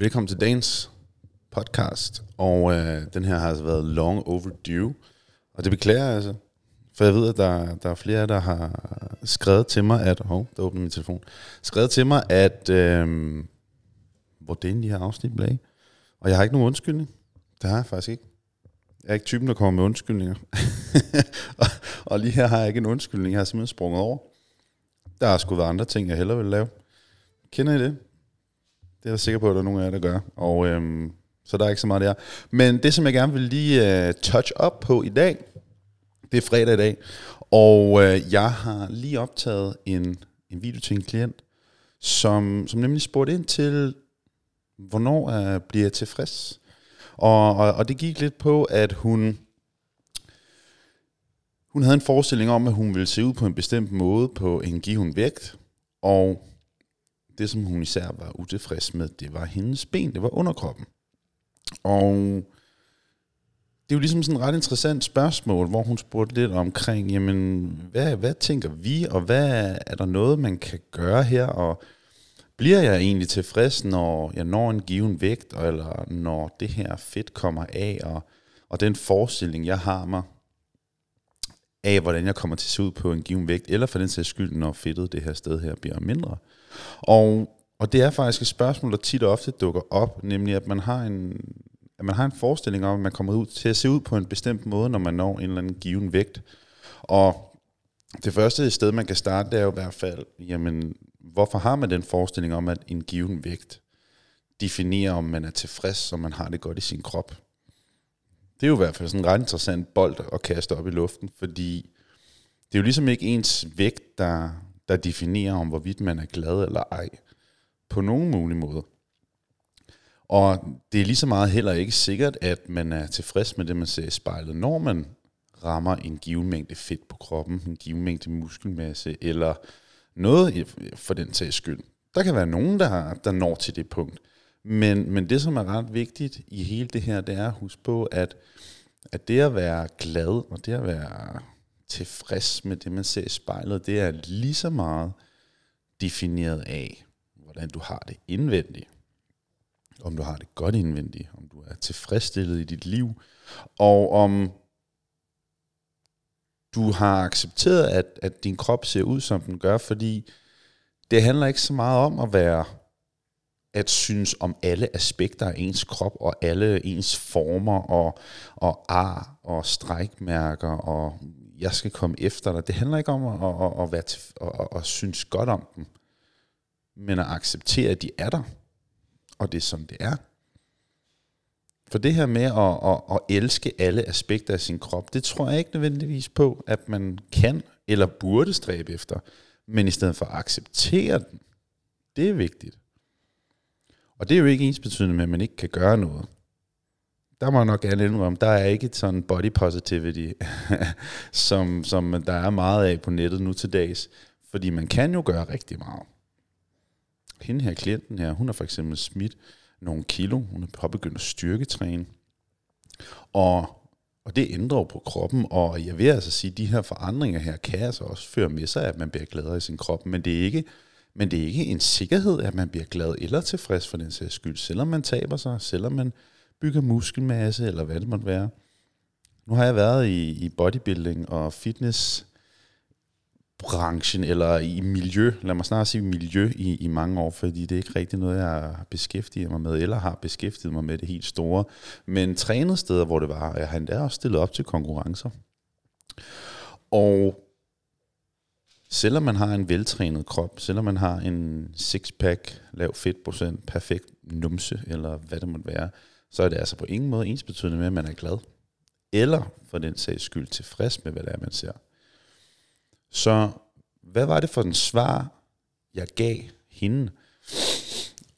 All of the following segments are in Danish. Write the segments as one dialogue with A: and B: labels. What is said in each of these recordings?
A: Velkommen til dagens podcast, og øh, den her har altså været long overdue, og det beklager jeg altså, for jeg ved, at der, der er flere, der har skrevet til mig, at, hov, der åbner min telefon, skrevet til mig, at, øh, hvor det de her afsnit blev og jeg har ikke nogen undskyldning, det har jeg faktisk ikke. Jeg er ikke typen, der kommer med undskyldninger. og, og lige her har jeg ikke en undskyldning, jeg har simpelthen sprunget over. Der har sgu været andre ting, jeg hellere vil lave. Kender I det? Det er jeg sikker på, at der er nogen af jer, der gør. Og øhm, så der er ikke så meget der. Men det, som jeg gerne vil lige uh, touch up på i dag, det er fredag i dag. Og øh, jeg har lige optaget en, en video til en klient, som, som nemlig spurgte ind til, hvornår øh, bliver jeg tilfreds? Og, og, og det gik lidt på, at hun, hun havde en forestilling om, at hun ville se ud på en bestemt måde på en given vægt. Og det, som hun især var utilfreds med, det var hendes ben, det var underkroppen. Og det er jo ligesom sådan et ret interessant spørgsmål, hvor hun spurgte lidt omkring, jamen, hvad, hvad tænker vi, og hvad er der noget, man kan gøre her, og bliver jeg egentlig tilfreds, når jeg når en given vægt, eller når det her fedt kommer af, og, og den forestilling, jeg har mig af, hvordan jeg kommer til at se ud på en given vægt, eller for den sags skyld, når fedtet det her sted her bliver mindre. Og, og det er faktisk et spørgsmål, der tit og ofte dukker op, nemlig at man har en, at man har en forestilling om, at man kommer ud til at se ud på en bestemt måde, når man når en eller anden given vægt. Og det første sted, man kan starte, det er jo i hvert fald, jamen, hvorfor har man den forestilling om, at en given vægt definerer, om man er tilfreds, og man har det godt i sin krop? Det er jo i hvert fald sådan en ret interessant bold at kaste op i luften, fordi det er jo ligesom ikke ens vægt, der, der definerer, om hvorvidt man er glad eller ej, på nogen mulig måde. Og det er lige så meget heller ikke sikkert, at man er tilfreds med det, man ser i spejlet, når man rammer en given mængde fedt på kroppen, en given mængde muskelmasse, eller noget for den sags skyld. Der kan være nogen, der, der når til det punkt. Men, men det, som er ret vigtigt i hele det her, det er at huske på, at, at det at være glad, og det at være tilfreds med det, man ser i spejlet, det er lige så meget defineret af, hvordan du har det indvendigt. Om du har det godt indvendigt, om du er tilfredsstillet i dit liv, og om du har accepteret, at, at din krop ser ud, som den gør, fordi det handler ikke så meget om at være at synes om alle aspekter af ens krop, og alle ens former, og, og ar, og strækmærker, og jeg skal komme efter dig. Det handler ikke om at, at, at, være til, at, at, at synes godt om dem, men at acceptere, at de er der, og det er som det er. For det her med at, at, at elske alle aspekter af sin krop, det tror jeg ikke nødvendigvis på, at man kan eller burde stræbe efter, men i stedet for at acceptere den, det er vigtigt. Og det er jo ikke ens betydende med, at man ikke kan gøre noget. Der må jeg nok gerne indrømme, der er ikke et sådan body positivity, som, som der er meget af på nettet nu til dags. Fordi man kan jo gøre rigtig meget. Hende her klienten her, hun har for eksempel smidt nogle kilo. Hun har påbegyndt at styrketræne. Og, og det ændrer jo på kroppen. Og jeg vil altså sige, at de her forandringer her kan altså også føre med sig, at man bliver gladere i sin krop. Men det er ikke men det er ikke en sikkerhed, at man bliver glad eller tilfreds for den sags skyld, selvom man taber sig, selvom man bygger muskelmasse, eller hvad det måtte være. Nu har jeg været i, i bodybuilding og fitness branchen, eller i miljø, lad mig snart sige miljø i, i mange år, fordi det er ikke rigtig noget, jeg beskæftiger mig med, eller har beskæftiget mig med det helt store. Men trænet steder, hvor det var, og jeg har endda også stillet op til konkurrencer. Og selvom man har en veltrænet krop, selvom man har en sixpack, lav fedtprocent, perfekt numse, eller hvad det måtte være, så er det altså på ingen måde ensbetydende med, at man er glad. Eller for den sags skyld tilfreds med, hvad det er, man ser. Så hvad var det for en svar, jeg gav hende?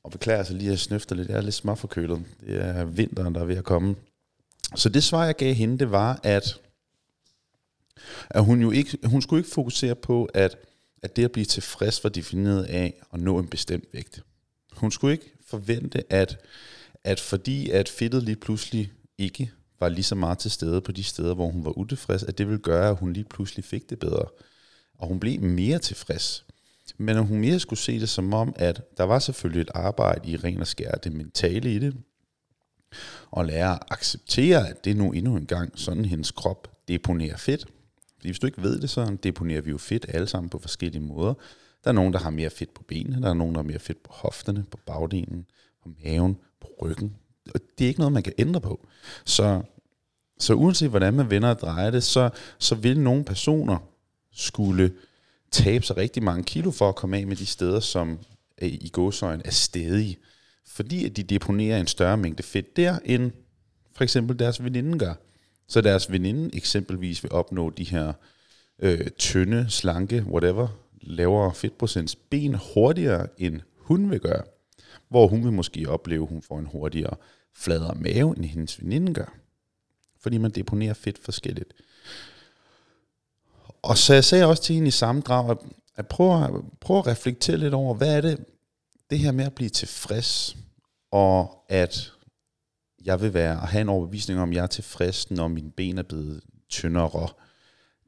A: Og beklager så lige, at jeg snøfter lidt. Jeg er lidt småforkølet. Det er vinteren, der er ved at komme. Så det svar, jeg gav hende, det var, at at hun jo ikke, hun skulle ikke fokusere på, at, at det at blive tilfreds var defineret af at nå en bestemt vægt. Hun skulle ikke forvente, at, at fordi at fedtet lige pludselig ikke var lige så meget til stede på de steder, hvor hun var utilfreds, at det ville gøre, at hun lige pludselig fik det bedre. Og hun blev mere tilfreds. men at hun mere skulle se det som om, at der var selvfølgelig et arbejde i ren og skær det mentale i det, og lære at acceptere, at det nu endnu en gang sådan hendes krop deponerer fedt. Fordi hvis du ikke ved det, så deponerer vi jo fedt alle sammen på forskellige måder. Der er nogen, der har mere fedt på benene, der er nogen, der har mere fedt på hofterne, på bagdelen, på maven, på ryggen. Og det er ikke noget, man kan ændre på. Så, så uanset hvordan man vender og drejer det, så, så vil nogle personer skulle tabe sig rigtig mange kilo for at komme af med de steder, som i gåsøjen er stedige. Fordi at de deponerer en større mængde fedt der, end for eksempel deres veninde gør. Så deres veninde eksempelvis vil opnå de her øh, tynde, slanke, whatever, lavere fedtprocents ben hurtigere, end hun vil gøre. Hvor hun vil måske opleve, at hun får en hurtigere, fladere mave, end hendes veninde gør. Fordi man deponerer fedt forskelligt. Og så jeg sagde også til hende i samme drag, at prøve, at prøve at reflektere lidt over, hvad er det, det her med at blive tilfreds, og at jeg vil være og have en overbevisning om, at jeg er tilfreds, når mine ben er blevet tyndere.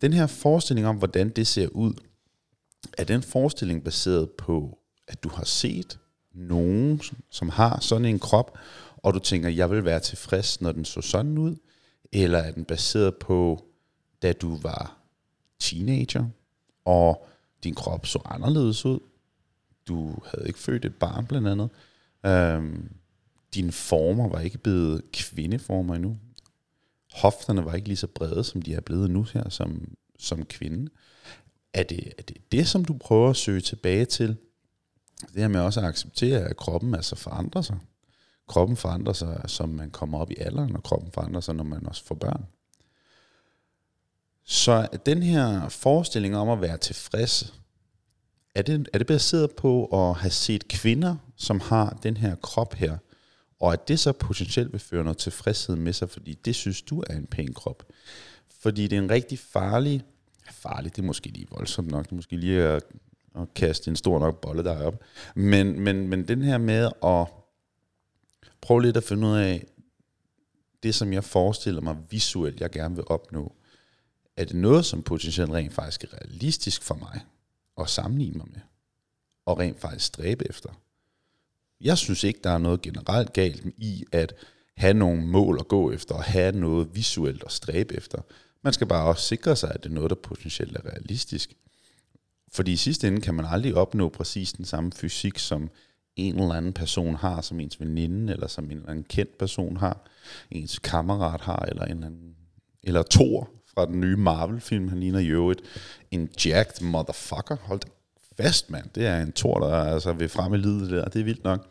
A: Den her forestilling om, hvordan det ser ud, er den forestilling baseret på, at du har set nogen, som har sådan en krop, og du tænker, jeg vil være tilfreds, når den så sådan ud? Eller er den baseret på, da du var teenager, og din krop så anderledes ud? Du havde ikke født et barn blandt andet. Øhm, dine former var ikke blevet kvindeformer endnu. Hofterne var ikke lige så brede, som de er blevet nu her som, som kvinde. Er det, er det det, som du prøver at søge tilbage til? Det her med også at acceptere, at kroppen altså forandrer sig. Kroppen forandrer sig, som man kommer op i alderen, og kroppen forandrer sig, når man også får børn. Så den her forestilling om at være tilfreds, er det, er det baseret på at have set kvinder, som har den her krop her, og at det så potentielt vil føre noget tilfredshed med sig, fordi det synes du er en pæn krop. Fordi det er en rigtig farlig, farlig, det er måske lige voldsomt nok, det er måske lige at, at kaste en stor nok bolle derop, men, men, men den her med at prøve lidt at finde ud af, det som jeg forestiller mig visuelt, jeg gerne vil opnå, er det noget, som potentielt rent faktisk er realistisk for mig at sammenligne mig med, og rent faktisk stræbe efter. Jeg synes ikke, der er noget generelt galt i at have nogle mål at gå efter, og have noget visuelt at stræbe efter. Man skal bare også sikre sig, at det er noget, der potentielt er realistisk. Fordi i sidste ende kan man aldrig opnå præcis den samme fysik, som en eller anden person har, som ens veninde, eller som en eller anden kendt person har, ens kammerat har, eller en eller anden, eller Thor fra den nye Marvel-film, han ligner jo et en jacked motherfucker. Hold fast, mand. Det er en Thor, der altså vil frem i livet der. Det er vildt nok.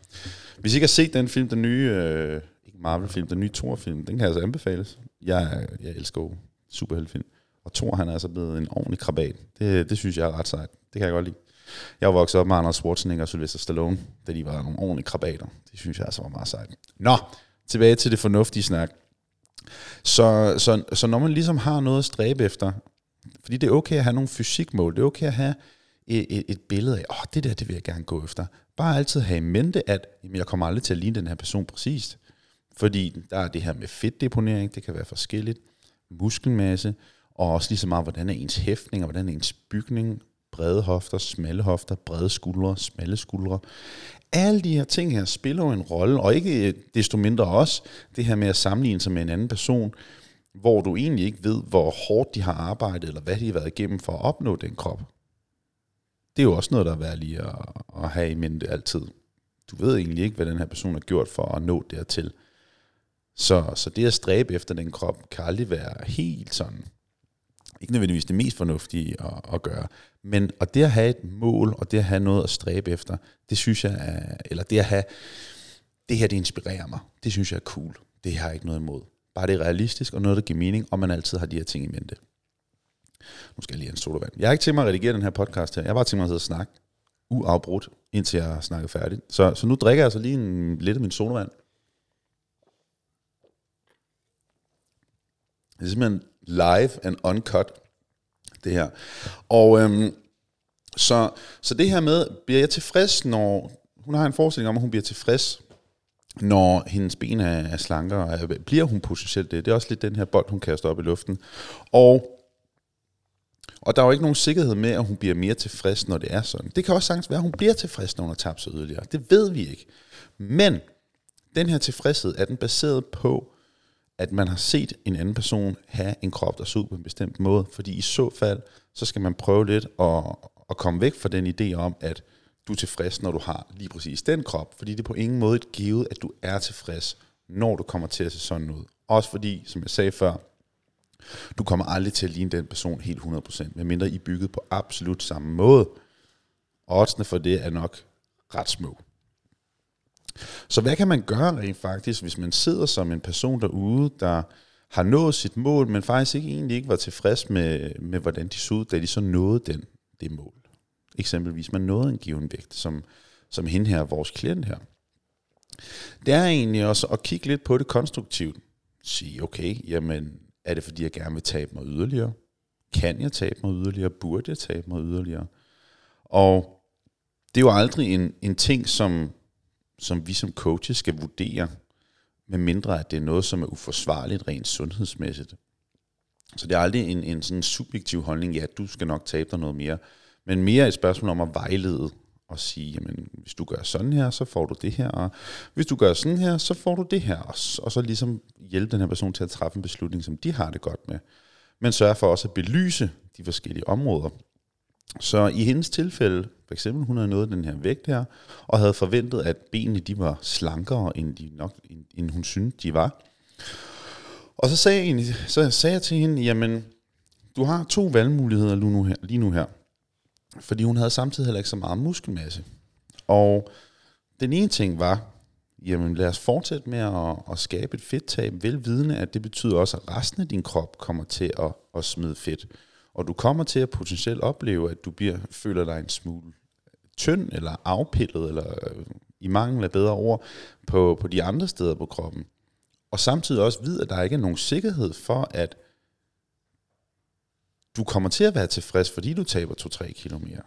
A: Hvis I ikke har set den film, den nye, øh, ikke Marvel-film, den nye Thor-film, den kan altså anbefales. Jeg, jeg elsker jo superheltfilm. Og Thor, han er altså blevet en ordentlig krabat. Det, det synes jeg er ret sejt. Det kan jeg godt lide. Jeg var vokset op med Arnold Schwarzenegger og Sylvester Stallone, da de var nogle ordentlige krabater. Det synes jeg altså var meget sejt. Nå, tilbage til det fornuftige snak. Så, så, så når man ligesom har noget at stræbe efter, fordi det er okay at have nogle fysikmål, det er okay at have et, et, et billede af, åh, oh, det der, det vil jeg gerne gå efter. Bare altid have i mente, at jamen, jeg kommer aldrig til at ligne den her person præcist. Fordi der er det her med fedtdeponering, det kan være forskelligt, muskelmasse, og også lige så meget, hvordan er ens hæftning, og hvordan er ens bygning, brede hofter, smalle hofter, brede skuldre, smalle skuldre. Alle de her ting her spiller jo en rolle, og ikke desto mindre også det her med at sammenligne sig med en anden person, hvor du egentlig ikke ved, hvor hårdt de har arbejdet, eller hvad de har været igennem for at opnå den krop. Det er jo også noget, der er værd lige at, at have i mente altid. Du ved egentlig ikke, hvad den her person har gjort for at nå dertil. Så, så det at stræbe efter den krop, kan aldrig være helt sådan, ikke nødvendigvis det mest fornuftige at, at gøre. Men og det at have et mål, og det at have noget at stræbe efter, det synes jeg er, eller det at have, det her det inspirerer mig. Det synes jeg er cool. Det har jeg ikke noget imod. Bare det er realistisk, og noget, der giver mening, og man altid har de her ting i mente. Nu skal jeg lige have en sodavand. Jeg har ikke tænkt mig at redigere den her podcast her. Jeg har bare tænkt mig at sidde og snakke uafbrudt, indtil jeg har snakket færdigt. Så, så nu drikker jeg altså lige en, lidt af min sodavand. Det er simpelthen live and uncut, det her. Og øhm, så, så det her med, bliver jeg tilfreds, når hun har en forestilling om, at hun bliver tilfreds, når hendes ben er, er slankere, bliver hun potentielt det? Det er også lidt den her bold, hun kaster op i luften. Og, Og der er jo ikke nogen sikkerhed med, at hun bliver mere tilfreds, når det er sådan. Det kan også sagtens være, at hun bliver tilfreds, når hun har tabt sig yderligere. Det ved vi ikke. Men den her tilfredshed, er den baseret på, at man har set en anden person have en krop, der ser ud på en bestemt måde? Fordi i så fald, så skal man prøve lidt at, at komme væk fra den idé om, at du er tilfreds, når du har lige præcis den krop. Fordi det er på ingen måde et givet, at du er tilfreds, når du kommer til at se sådan ud. Også fordi, som jeg sagde før, du kommer aldrig til at ligne den person helt 100%, medmindre I er bygget på absolut samme måde. Oddsene for det er nok ret små. Så hvad kan man gøre rent faktisk, hvis man sidder som en person derude, der har nået sit mål, men faktisk ikke egentlig ikke var tilfreds med, med hvordan de så ud, da de så nåede den, det mål. Eksempelvis, man nåede en given vægt, som, som hende her, vores klient her. Det er egentlig også at kigge lidt på det konstruktivt. Sige, okay, jamen, er det fordi, jeg gerne vil tabe mig yderligere? Kan jeg tabe mig yderligere? Burde jeg tabe mig yderligere? Og det er jo aldrig en, en ting, som, som vi som coaches skal vurdere, med mindre at det er noget, som er uforsvarligt rent sundhedsmæssigt. Så det er aldrig en, en sådan subjektiv holdning, ja, du skal nok tabe dig noget mere, men mere et spørgsmål om at vejlede og sige, jamen, hvis du gør sådan her, så får du det her, og hvis du gør sådan her, så får du det her, og, og så ligesom hjælpe den her person til at træffe en beslutning, som de har det godt med. Men sørge for også at belyse de forskellige områder. Så i hendes tilfælde, for eksempel, hun havde nået den her vægt her, og havde forventet, at benene de var slankere, end, de nok, end, end hun syntes, de var. Og så sagde, jeg, så sagde jeg til hende, jamen, du har to valgmuligheder lige nu her. Lige nu her. Fordi hun havde samtidig heller ikke så meget muskelmasse. Og den ene ting var, jamen lad os fortsætte med at, at skabe et fedttab, velvidende, at det betyder også, at resten af din krop kommer til at, at smide fedt. Og du kommer til at potentielt opleve, at du bliver, føler dig en smule tynd eller afpillet, eller øh, i mangel af bedre ord, på, på de andre steder på kroppen. Og samtidig også vide, at der ikke er nogen sikkerhed for, at du kommer til at være tilfreds, fordi du taber 2-3 kilo mere.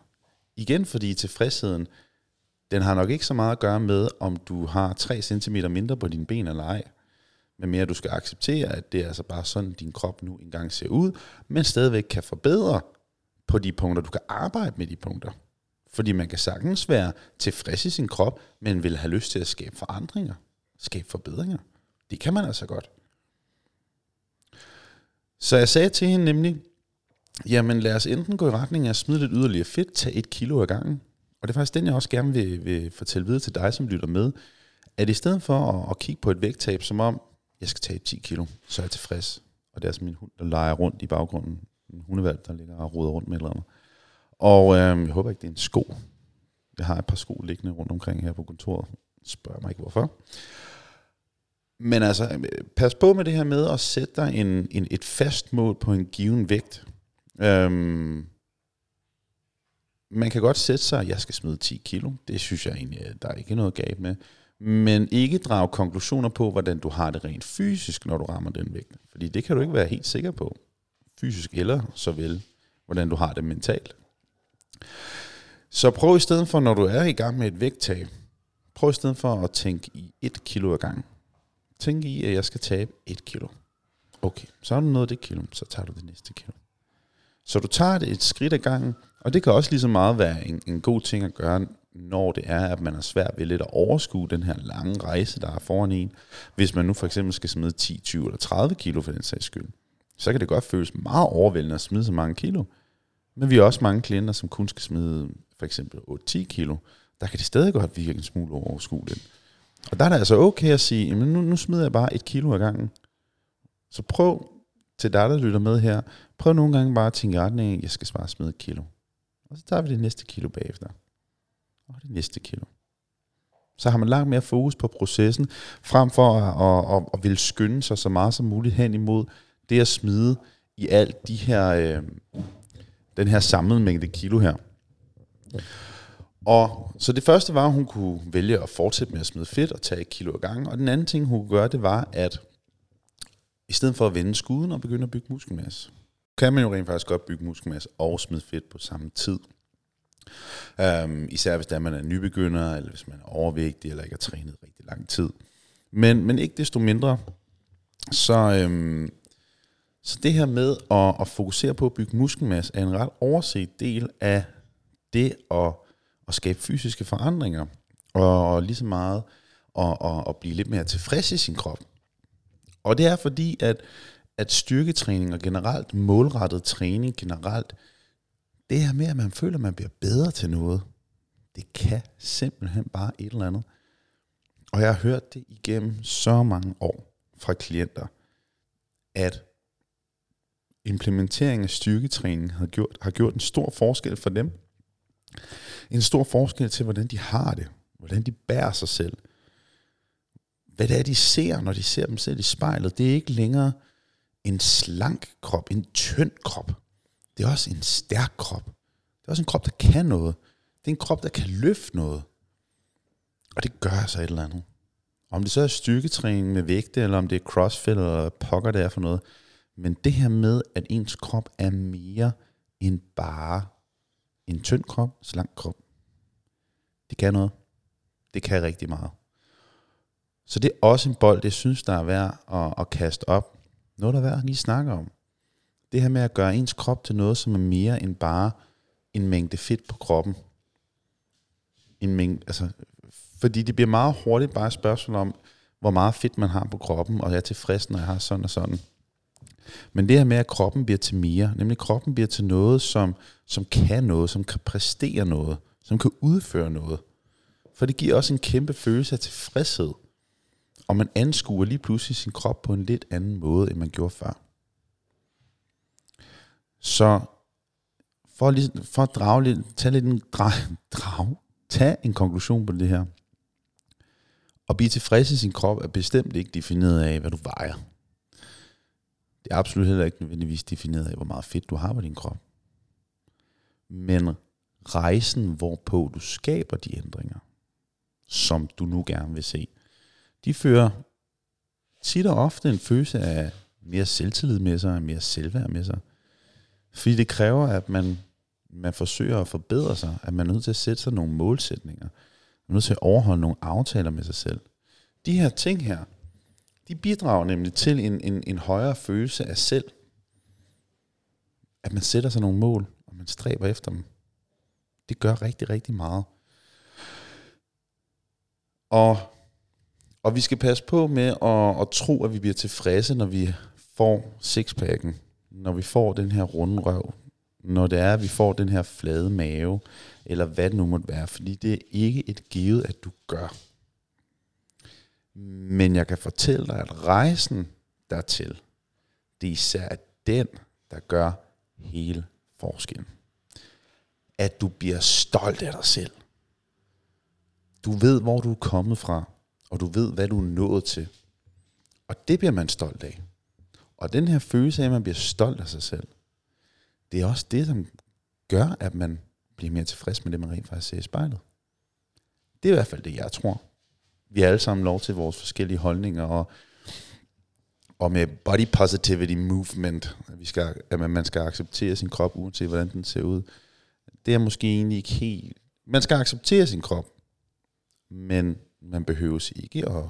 A: Igen fordi tilfredsheden, den har nok ikke så meget at gøre med, om du har 3 cm mindre på dine ben eller ej. Men mere, du skal acceptere, at det er altså bare sådan, din krop nu engang ser ud, men stadigvæk kan forbedre på de punkter. Du kan arbejde med de punkter. Fordi man kan sagtens være tilfreds i sin krop, men vil have lyst til at skabe forandringer, skabe forbedringer. Det kan man altså godt. Så jeg sagde til hende nemlig, Jamen lad os enten gå i retning af at smide lidt yderligere fedt, tage et kilo ad gangen. Og det er faktisk den, jeg også gerne vil, vil fortælle videre til dig, som lytter med. At i stedet for at, at kigge på et vægttab, som om, jeg skal tage 10 kilo, så er jeg tilfreds. Og det er altså min hund, der leger rundt i baggrunden. En hundevalg, der ligger og roder rundt med et eller andet. Og øh, jeg håber ikke, det er en sko. Jeg har et par sko liggende rundt omkring her på kontoret. Spørg mig ikke, hvorfor. Men altså, pas på med det her med at sætte dig en, en, et fast mål på en given vægt. Øhm, man kan godt sætte sig, at jeg skal smide 10 kilo. Det synes jeg egentlig, der er ikke noget galt med. Men ikke drage konklusioner på, hvordan du har det rent fysisk, når du rammer den vægt. Fordi det kan du ikke være helt sikker på. Fysisk eller såvel, hvordan du har det mentalt. Så prøv i stedet for, når du er i gang med et vægttab, prøv i stedet for at tænke i et kilo ad gangen. Tænk i, at jeg skal tabe et kilo. Okay, så har du nået det kilo, så tager du det næste kilo. Så du tager det et skridt ad gangen, og det kan også lige så meget være en, en god ting at gøre, når det er, at man er svært ved lidt at overskue den her lange rejse, der er foran en. Hvis man nu for eksempel skal smide 10, 20 eller 30 kilo for den sags skyld, så kan det godt føles meget overvældende at smide så mange kilo. Men vi har også mange klienter, som kun skal smide for eksempel 8-10 kilo. Der kan det stadig godt virke en smule overskueligt. Og der er det altså okay at sige, jamen nu, nu smider jeg bare et kilo ad gangen. Så prøv til dig, der lytter med her, prøv nogle gange bare at tænke i retning, jeg skal bare smide et kilo. Og så tager vi det næste kilo bagefter. Og det næste kilo. Så har man langt mere fokus på processen, frem for at, at, at, at ville skynde sig så meget som muligt hen imod det at smide i alt de her, øh, den her samlede mængde kilo her. Og så det første var, at hun kunne vælge at fortsætte med at smide fedt og tage et kilo ad gangen. Og den anden ting, hun kunne gøre, det var, at i stedet for at vende skuden og begynde at bygge muskelmasse, kan man jo rent faktisk godt bygge muskelmasse og smide fedt på samme tid. Øhm, især hvis der man er nybegynder, eller hvis man er overvægtig, eller ikke har trænet rigtig lang tid. Men, men ikke desto mindre, så, øhm, Så det her med at, at fokusere på at bygge muskelmasse er en ret overset del af det at, at skabe fysiske forandringer, og, og lige så meget at, at, at blive lidt mere tilfreds i sin krop. Og det er fordi, at, at styrketræning og generelt målrettet træning generelt, det her med, at man føler, at man bliver bedre til noget, det kan simpelthen bare et eller andet. Og jeg har hørt det igennem så mange år fra klienter, at implementering af styrketræning har gjort, har gjort en stor forskel for dem. En stor forskel til, hvordan de har det, hvordan de bærer sig selv. Hvad det er, de ser, når de ser dem selv i spejlet. Det er ikke længere en slank krop, en tynd krop. Det er også en stærk krop. Det er også en krop, der kan noget. Det er en krop, der kan løfte noget. Og det gør altså et eller andet. Om det så er styrketræning med vægte, eller om det er crossfit, eller pokker det er for noget. Men det her med, at ens krop er mere end bare en tynd krop, slank krop. Det kan noget. Det kan rigtig meget. Så det er også en bold, det synes, der er værd at, at kaste op. Noget, der er værd at lige snakke om. Det her med at gøre ens krop til noget, som er mere end bare en mængde fedt på kroppen. En mængde, altså, fordi det bliver meget hurtigt bare et spørgsmål om, hvor meget fedt man har på kroppen, og jeg er tilfreds, når jeg har sådan og sådan. Men det her med, at kroppen bliver til mere, nemlig kroppen bliver til noget, som, som kan noget, som kan præstere noget, som kan udføre noget. For det giver også en kæmpe følelse af tilfredshed. Og man anskuer lige pludselig sin krop på en lidt anden måde, end man gjorde før. Så for, lige, for at drage lidt, tage lidt en drag, drag, tage en konklusion på det her. At blive tilfreds i sin krop er bestemt ikke defineret af, hvad du vejer. Det er absolut heller ikke nødvendigvis defineret af, hvor meget fedt du har på din krop. Men rejsen, hvorpå du skaber de ændringer, som du nu gerne vil se, de fører tit og ofte en følelse af mere selvtillid med sig, mere selvværd med sig. Fordi det kræver, at man, man forsøger at forbedre sig, at man er nødt til at sætte sig nogle målsætninger. Man er nødt til at overholde nogle aftaler med sig selv. De her ting her, de bidrager nemlig til en, en, en højere følelse af selv. At man sætter sig nogle mål, og man stræber efter dem. Det gør rigtig, rigtig meget. Og, og vi skal passe på med at, at tro, at vi bliver tilfredse, når vi får sixpacken. Når vi får den her runde røv. Når det er, at vi får den her flade mave. Eller hvad det nu måtte være. Fordi det er ikke et givet, at du gør. Men jeg kan fortælle dig, at rejsen dertil, det er især den, der gør hele forskellen. At du bliver stolt af dig selv. Du ved, hvor du er kommet fra, og du ved, hvad du er nået til. Og det bliver man stolt af. Og den her følelse af, at man bliver stolt af sig selv, det er også det, som gør, at man bliver mere tilfreds med det, man rent faktisk ser i spejlet. Det er i hvert fald det, jeg tror vi har alle sammen lov til vores forskellige holdninger, og, og med body positivity movement, at, vi skal, at man skal acceptere sin krop, uanset hvordan den ser ud. Det er måske egentlig ikke helt... Man skal acceptere sin krop, men man behøver ikke at...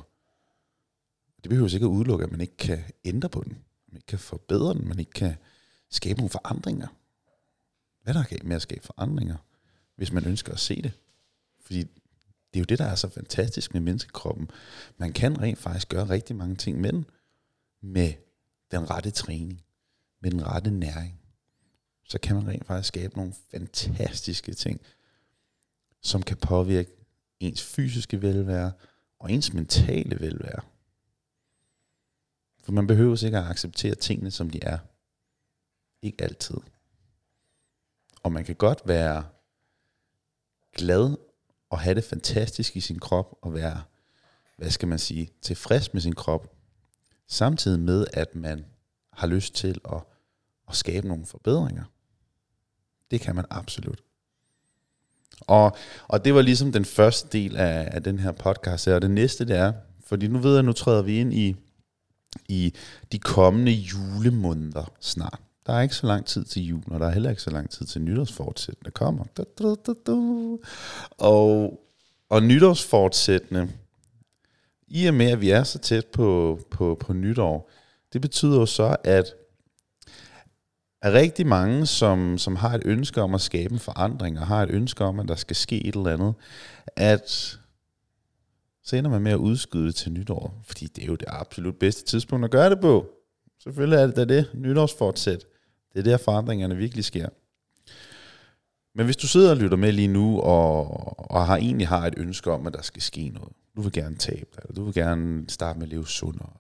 A: Det behøver ikke at udelukke, at man ikke kan ændre på den. Man ikke kan forbedre den, man ikke kan skabe nogle forandringer. Hvad der galt med at skabe forandringer, hvis man ønsker at se det? Fordi det er jo det, der er så fantastisk med menneskekroppen. Man kan rent faktisk gøre rigtig mange ting med den, med den rette træning, med den rette næring. Så kan man rent faktisk skabe nogle fantastiske ting, som kan påvirke ens fysiske velvære og ens mentale velvære. For man behøver ikke at acceptere tingene, som de er. Ikke altid. Og man kan godt være glad og have det fantastisk i sin krop, og være, hvad skal man sige, tilfreds med sin krop, samtidig med, at man har lyst til at, at skabe nogle forbedringer. Det kan man absolut. Og, og det var ligesom den første del af, af den her podcast, her, og det næste det er, fordi nu ved jeg, nu træder vi ind i, i de kommende julemåneder snart. Der er ikke så lang tid til jul, og der er heller ikke så lang tid til nytårsfortsættende kommer. Da, da, da, da. Og, og nytårsfortsættende, i og med at vi er så tæt på, på, på nytår, det betyder jo så, at er rigtig mange, som, som har et ønske om at skabe en forandring, og har et ønske om, at der skal ske et eller andet, at så ender man med at udskyde det til nytår, fordi det er jo det absolut bedste tidspunkt at gøre det på. Selvfølgelig er det da det, nytårsfortsæt. Det er der forandringerne virkelig sker. Men hvis du sidder og lytter med lige nu, og, og har egentlig har et ønske om, at der skal ske noget, du vil gerne tabe dig, eller du vil gerne starte med at leve sundere,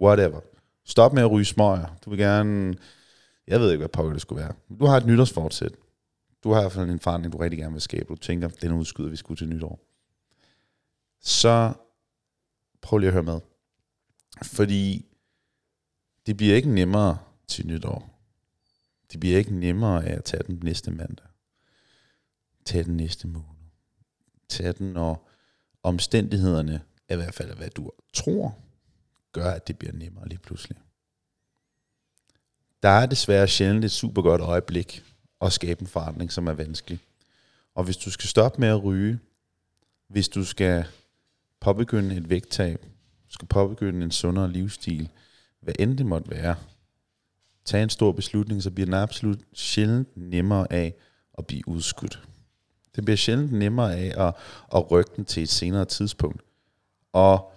A: whatever. Stop med at ryge smøger. Du vil gerne, jeg ved ikke, hvad pokker det skulle være. Du har et nytårsfortsæt. Du har i hvert fald en forandring, du rigtig gerne vil skabe. Du tænker, den udskyder vi skulle til nytår. Så prøv lige at høre med. Fordi det bliver ikke nemmere til nytår. Det bliver ikke nemmere af at tage den næste mandag. Tag den næste måned. Tag den, når omstændighederne, i hvert fald hvad du tror, gør, at det bliver nemmere lige pludselig. Der er desværre sjældent et super godt øjeblik at skabe en forandring, som er vanskelig. Og hvis du skal stoppe med at ryge, hvis du skal påbegynde et vægttab, skal påbegynde en sundere livsstil, hvad end det måtte være, tag en stor beslutning, så bliver den absolut sjældent nemmere af at blive udskudt. Det bliver sjældent nemmere af at, at rykke den til et senere tidspunkt. Og,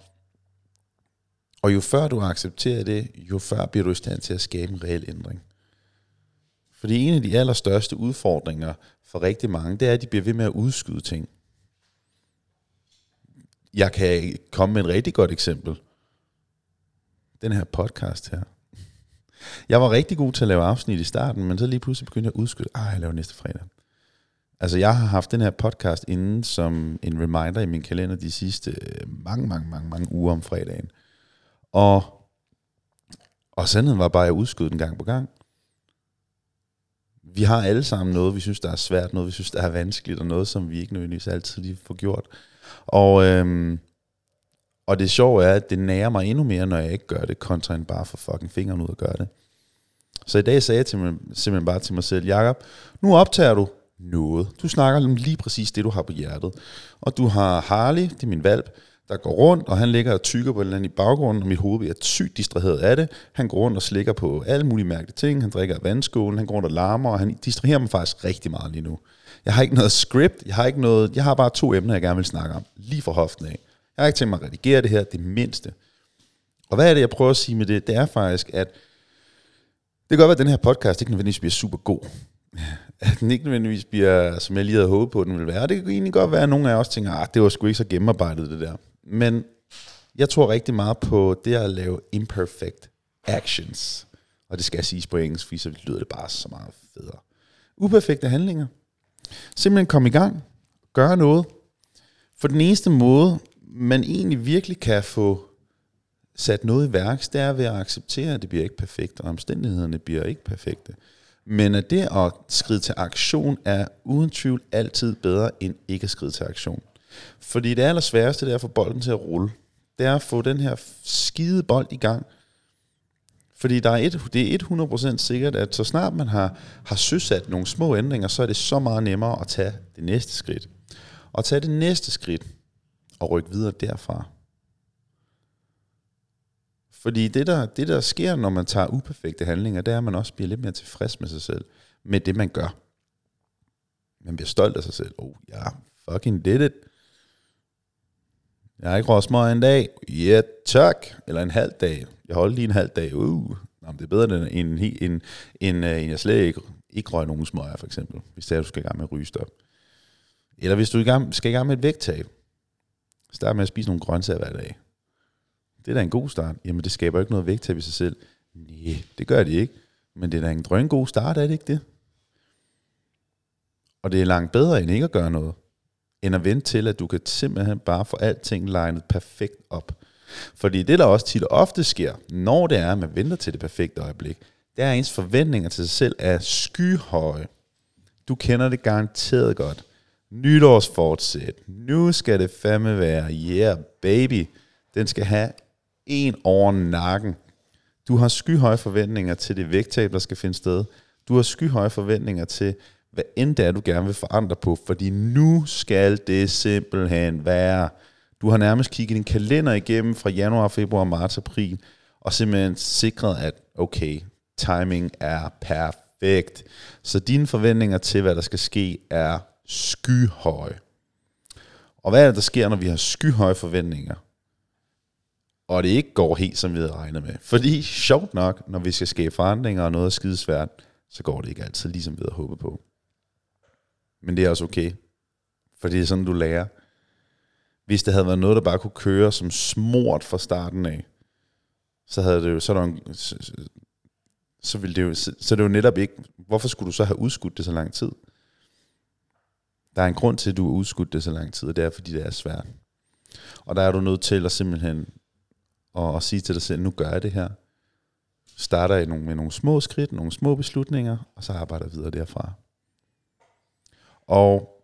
A: og jo før du accepterer det, jo før bliver du i stand til at skabe en reel ændring. Fordi en af de allerstørste udfordringer for rigtig mange, det er, at de bliver ved med at udskyde ting. Jeg kan komme med et rigtig godt eksempel. Den her podcast her. Jeg var rigtig god til at lave afsnit i starten, men så lige pludselig begyndte jeg at udskyde, ah, jeg laver næste fredag. Altså, jeg har haft den her podcast inden som en reminder i min kalender de sidste øh, mange, mange, mange, mange uger om fredagen. Og, og sandheden var bare, at jeg udskød den gang på gang. Vi har alle sammen noget, vi synes, der er svært, noget, vi synes, der er vanskeligt, og noget, som vi ikke nødvendigvis altid lige får gjort. Og, øhm, og det sjove er, at det nærer mig endnu mere, når jeg ikke gør det, kontra end bare for fucking fingeren ud og gøre det. Så i dag sagde jeg til mig, simpelthen bare til mig selv, Jakob, nu optager du noget. Du snakker om lige præcis det, du har på hjertet. Og du har Harley, det er min valp, der går rundt, og han ligger og tykker på et eller andet i baggrunden, og mit hoved bliver sygt distraheret af det. Han går rundt og slikker på alle mulige mærkelige ting, han drikker vandskålen, han går rundt og larmer, og han distraherer mig faktisk rigtig meget lige nu. Jeg har ikke noget script, jeg har, ikke noget, jeg har bare to emner, jeg gerne vil snakke om, lige fra hoften af. Jeg har ikke tænkt mig at redigere det her, det mindste. Og hvad er det, jeg prøver at sige med det? Det er faktisk, at det kan godt være, at den her podcast ikke nødvendigvis bliver super god. At den ikke nødvendigvis bliver, som jeg lige havde håbet på, at den ville være. det kan egentlig godt være, at nogle af os tænker, at ah, det var sgu ikke så gennemarbejdet det der. Men jeg tror rigtig meget på det at lave imperfect actions. Og det skal siges på engelsk, fordi så lyder det bare så meget federe. Uperfekte handlinger. Simpelthen komme i gang. Gøre noget. For den eneste måde, man egentlig virkelig kan få sat noget i værks, det er ved at acceptere, at det bliver ikke perfekt, og omstændighederne bliver ikke perfekte. Men at det at skride til aktion er uden tvivl altid bedre end ikke at skride til aktion. Fordi det allersværeste, det er at få bolden til at rulle. Det er at få den her skide bold i gang. Fordi der er et, det er 100% sikkert, at så snart man har, har søsat nogle små ændringer, så er det så meget nemmere at tage det næste skridt. Og tage det næste skridt og rykke videre derfra. Fordi det der, det, der sker, når man tager uperfekte handlinger, det er, at man også bliver lidt mere tilfreds med sig selv, med det, man gør. Man bliver stolt af sig selv. Oh, ja, yeah, fucking did it. Jeg har ikke rosmøg en dag. Ja, yeah, tak. Eller en halv dag. Jeg holder lige en halv dag. Uh. Jamen, det er bedre end, end, end, end, end, øh, end jeg slet ikke, ikke røg nogen smøger, for eksempel. Hvis det er, du skal i gang med at ryge stop. Eller hvis du i gang, skal i gang med et vægttab. Start med at spise nogle grøntsager hver dag. Det er da en god start. Jamen, det skaber ikke noget vægttab i sig selv. Nej, det gør det ikke. Men det er da en drøn god start, er det ikke det? Og det er langt bedre end ikke at gøre noget. End at vente til, at du kan simpelthen bare få alting legnet perfekt op. Fordi det, der også tit og ofte sker, når det er, at man venter til det perfekte øjeblik, det er, at ens forventninger til sig selv er skyhøje. Du kender det garanteret godt. Nytårsfortsæt. Nu skal det fandme være, yeah baby. Den skal have en over nakken. Du har skyhøje forventninger til det vægttab, der skal finde sted. Du har skyhøje forventninger til, hvad end det er, du gerne vil forandre på, fordi nu skal det simpelthen være. Du har nærmest kigget din kalender igennem fra januar, februar, marts, april, og simpelthen sikret, at okay, timing er perfekt Så dine forventninger til, hvad der skal ske, er skyhøje. Og hvad er det, der sker, når vi har skyhøje forventninger? Og det ikke går helt, som vi havde regnet med. Fordi, sjovt nok, når vi skal skabe forandringer og noget er skidesvært, så går det ikke altid, ligesom vi havde håbet på. Men det er også okay. For det er sådan, du lærer. Hvis det havde været noget, der bare kunne køre som smort fra starten af, så havde det jo, så, der en, så, så ville det jo, så, så det jo netop ikke, hvorfor skulle du så have udskudt det så lang tid? Der er en grund til, at du har udskudt det så lang tid, og det er, fordi det er svært. Og der er du nødt til at simpelthen at, at sige til dig selv, nu gør jeg det her. Starter i nogle, med nogle små skridt, nogle små beslutninger, og så arbejder videre derfra. Og,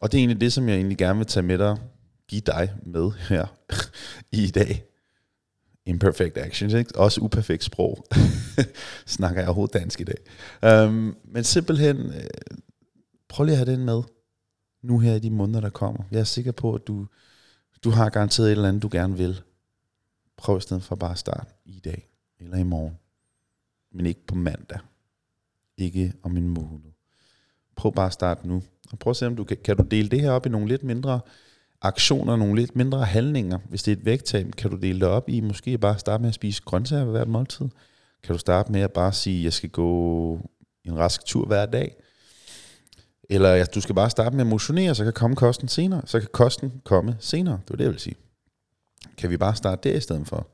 A: og det er egentlig det, som jeg egentlig gerne vil tage med dig, give dig med her i dag. Imperfect actions, ikke? Også uperfekt sprog. Snakker jeg overhovedet dansk i dag. Um, men simpelthen, øh, prøv lige at have den med nu her i de måneder, der kommer. Jeg er sikker på, at du, du har garanteret et eller andet, du gerne vil. Prøv i stedet for bare at starte i dag eller i morgen. Men ikke på mandag. Ikke om en måned. Prøv bare at starte nu. Og prøv at se, om du kan, kan du dele det her op i nogle lidt mindre aktioner, nogle lidt mindre handlinger. Hvis det er et vægttab, kan du dele det op i måske bare starte med at spise grøntsager ved hvert måltid. Kan du starte med at bare sige, at jeg skal gå en rask tur hver dag. Eller ja, du skal bare starte med at motionere, så kan komme kosten senere. Så kan kosten komme senere. Det er det, jeg vil sige. Kan vi bare starte der i stedet for?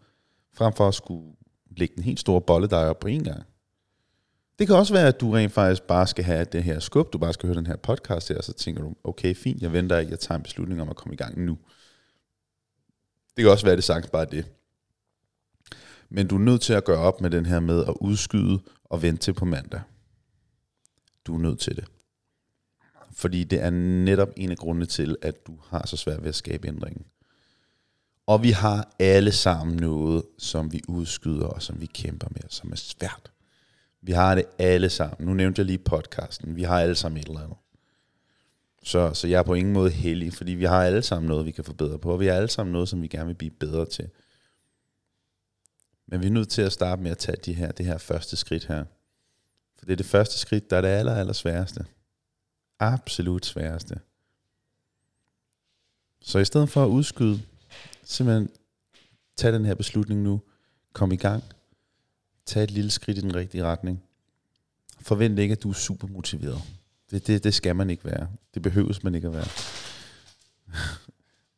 A: Frem for at skulle lægge den helt store bolle der op på en gang. Det kan også være, at du rent faktisk bare skal have det her skub, du bare skal høre den her podcast her, og så tænker du, okay, fint, jeg venter ikke, jeg tager en beslutning om at komme i gang nu. Det kan også være, at det sagtens bare det. Men du er nødt til at gøre op med den her med at udskyde og vente til på mandag. Du er nødt til det. Fordi det er netop en af grundene til, at du har så svært ved at skabe ændringen. Og vi har alle sammen noget, som vi udskyder og som vi kæmper med, som er svært. Vi har det alle sammen. Nu nævnte jeg lige podcasten. Vi har alle sammen et eller andet. Så, så jeg er på ingen måde heldig, fordi vi har alle sammen noget, vi kan forbedre på, og vi har alle sammen noget, som vi gerne vil blive bedre til. Men vi er nødt til at starte med at tage de her, det her første skridt her. For det er det første skridt, der er det aller, aller sværeste. Absolut sværeste. Så i stedet for at udskyde, simpelthen tage den her beslutning nu, kom i gang, tag et lille skridt i den rigtige retning. Forvent ikke, at du er super motiveret. Det, det, det skal man ikke være. Det behøves man ikke at være.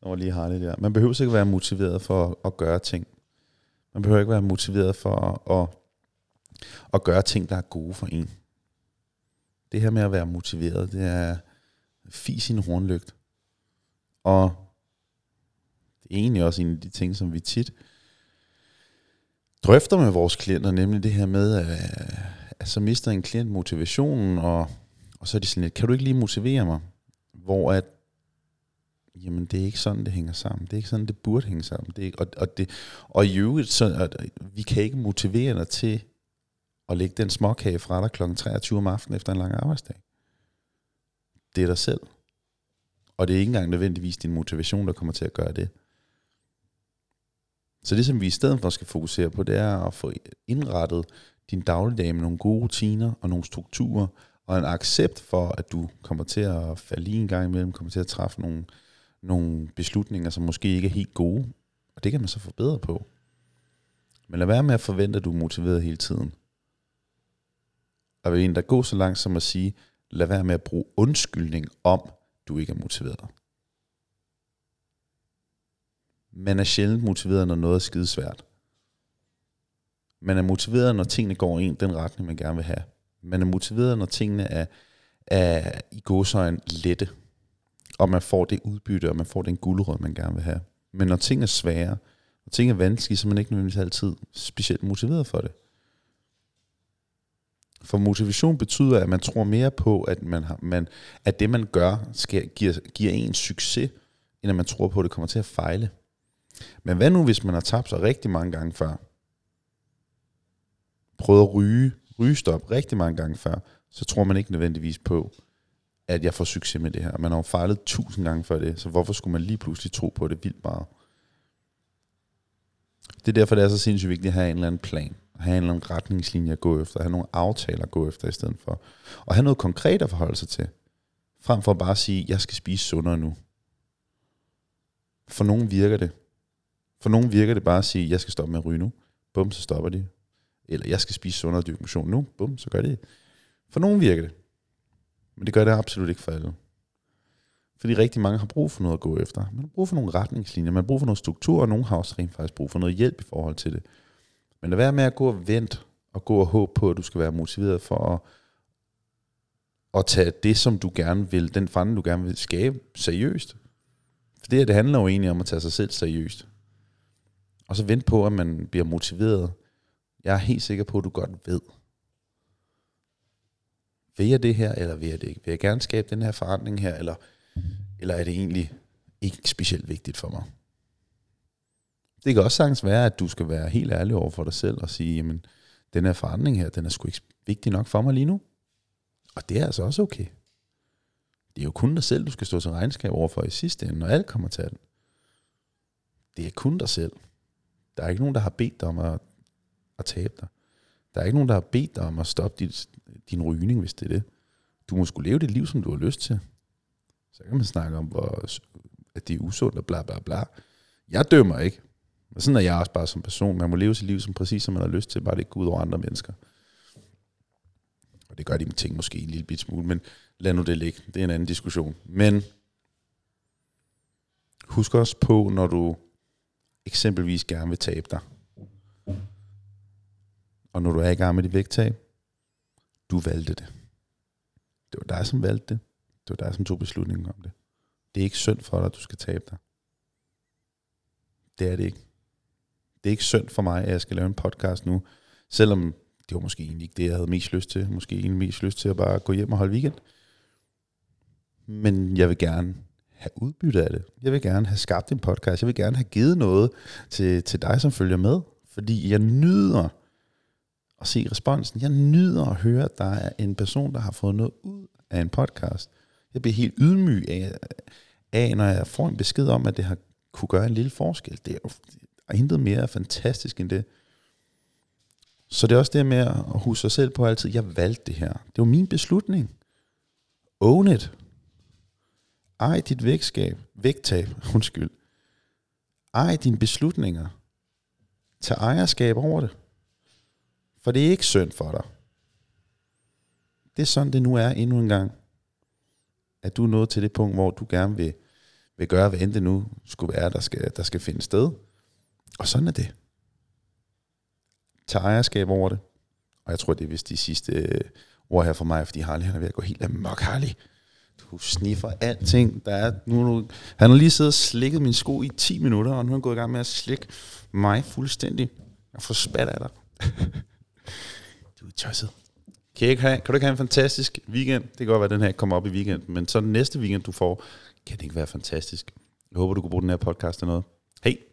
A: Når lige har det der. Man behøver ikke at være motiveret for at, at gøre ting. Man behøver ikke være motiveret for at, at, at gøre ting, der er gode for en. Det her med at være motiveret, det er fis sin hornlygt. Og det er egentlig også en af de ting, som vi tit drøfter med vores klienter, nemlig det her med, at, at så mister en klient motivationen, og, og så er de sådan lidt, kan du ikke lige motivere mig? Hvor at, jamen det er ikke sådan, det hænger sammen. Det er ikke sådan, det burde hænge sammen. Det er ikke, og, og, det, og i øvrigt, så, at vi kan ikke motivere dig til at lægge den småkage fra dig kl. 23 om aftenen efter en lang arbejdsdag. Det er dig selv. Og det er ikke engang nødvendigvis din motivation, der kommer til at gøre det. Så det, som vi i stedet for skal fokusere på, det er at få indrettet din dagligdag med nogle gode rutiner og nogle strukturer, og en accept for, at du kommer til at falde i en gang imellem, kommer til at træffe nogle, nogle beslutninger, som måske ikke er helt gode. Og det kan man så forbedre på. Men lad være med at forvente, at du er motiveret hele tiden. Og vil en, der går så langt som at sige, lad være med at bruge undskyldning om, du ikke er motiveret. Man er sjældent motiveret, når noget er skidesvært. Man er motiveret, når tingene går i den retning, man gerne vil have. Man er motiveret, når tingene er, er i godsøjen lette. Og man får det udbytte, og man får den guldrød, man gerne vil have. Men når ting er svære, og ting er vanskelige, så er man ikke nødvendigvis altid specielt motiveret for det. For motivation betyder, at man tror mere på, at, man har, man, at det, man gør, skal, giver, giver en succes, end at man tror på, at det kommer til at fejle. Men hvad nu, hvis man har tabt sig rigtig mange gange før? Prøvet at ryge, rygestop rigtig mange gange før, så tror man ikke nødvendigvis på, at jeg får succes med det her. Man har jo fejlet tusind gange før det, så hvorfor skulle man lige pludselig tro på det vildt meget? Det er derfor, det er så sindssygt vigtigt at have en eller anden plan have en eller anden retningslinje at gå efter, have nogle aftaler at gå efter i stedet for. Og have noget konkret at forholde sig til. Frem for bare at sige, jeg skal spise sundere nu. For nogen virker det. For nogen virker det bare at sige, jeg skal stoppe med at ryge nu. Bum, så stopper de. Eller jeg skal spise sundere dyrke motion nu. Bum, så gør det. For nogen virker det. Men det gør det absolut ikke for alle. Fordi rigtig mange har brug for noget at gå efter. Man har brug for nogle retningslinjer, man har brug for noget struktur, og nogen har også rent faktisk brug for noget hjælp i forhold til det. Men lad være med at gå og vente, og gå og håbe på, at du skal være motiveret for at, at tage det, som du gerne vil, den forandring, du gerne vil skabe, seriøst. For det her, det handler jo egentlig om at tage sig selv seriøst. Og så vente på, at man bliver motiveret. Jeg er helt sikker på, at du godt ved. Vil jeg det her, eller vil jeg det ikke? Vil jeg gerne skabe den her forandring her, eller, eller er det egentlig ikke specielt vigtigt for mig? Det kan også sagtens være, at du skal være helt ærlig over for dig selv og sige, jamen, den her forandring her, den er sgu ikke vigtig nok for mig lige nu. Og det er altså også okay. Det er jo kun dig selv, du skal stå til regnskab over for i sidste ende, når alt kommer til den. Det er kun dig selv. Der er ikke nogen, der har bedt dig om at, at tabe dig. Der er ikke nogen, der har bedt dig om at stoppe dit, din rygning, hvis det er det. Du må skulle leve det liv, som du har lyst til. Så kan man snakke om, hvor, at det er usundt og bla bla bla. Jeg dømmer ikke. Men sådan er jeg også bare som person. Man må leve sit liv som præcis, som man har lyst til, bare det ikke går ud over andre mennesker. Og det gør de med ting måske en lille bit smule, men lad nu det ligge. Det er en anden diskussion. Men husk også på, når du eksempelvis gerne vil tabe dig, og når du er i gang med dit vægttab, du valgte det. Det var dig, som valgte det. Det var dig, som tog beslutningen om det. Det er ikke synd for dig, at du skal tabe dig. Det er det ikke. Det er ikke synd for mig, at jeg skal lave en podcast nu, selvom det var måske egentlig ikke det, jeg havde mest lyst til. Måske egentlig mest lyst til at bare gå hjem og holde weekend. Men jeg vil gerne have udbytte af det. Jeg vil gerne have skabt en podcast. Jeg vil gerne have givet noget til, til dig, som følger med. Fordi jeg nyder at se responsen. Jeg nyder at høre, at der er en person, der har fået noget ud af en podcast. Jeg bliver helt ydmyg af, af når jeg får en besked om, at det har kunne gøre en lille forskel. Det er jo er intet mere fantastisk end det. Så det er også det med at huske sig selv på altid, jeg valgte det her. Det var min beslutning. Own it. Ej dit vægtskab, vægttab, undskyld. Ej dine beslutninger. Tag ejerskab over det. For det er ikke synd for dig. Det er sådan, det nu er endnu en gang. At du er nået til det punkt, hvor du gerne vil, vil gøre, hvad end det nu skulle være, der skal, der skal finde sted. Og sådan er det. Tag ejerskab over det. Og jeg tror, det er vist de sidste øh, ord her for mig, fordi Harley han er ved at gå helt amok, Harley. Du sniffer alting. Der er, nu, nu, han har lige siddet og slikket min sko i 10 minutter, og nu er han gået i gang med at slikke mig fuldstændig. Jeg får spat af dig. du er tosset. Kan, ikke have, kan du ikke have en fantastisk weekend? Det kan godt være, at den her ikke kommer op i weekend, men så den næste weekend, du får, kan det ikke være fantastisk. Jeg håber, du kunne bruge den her podcast til noget. Hej!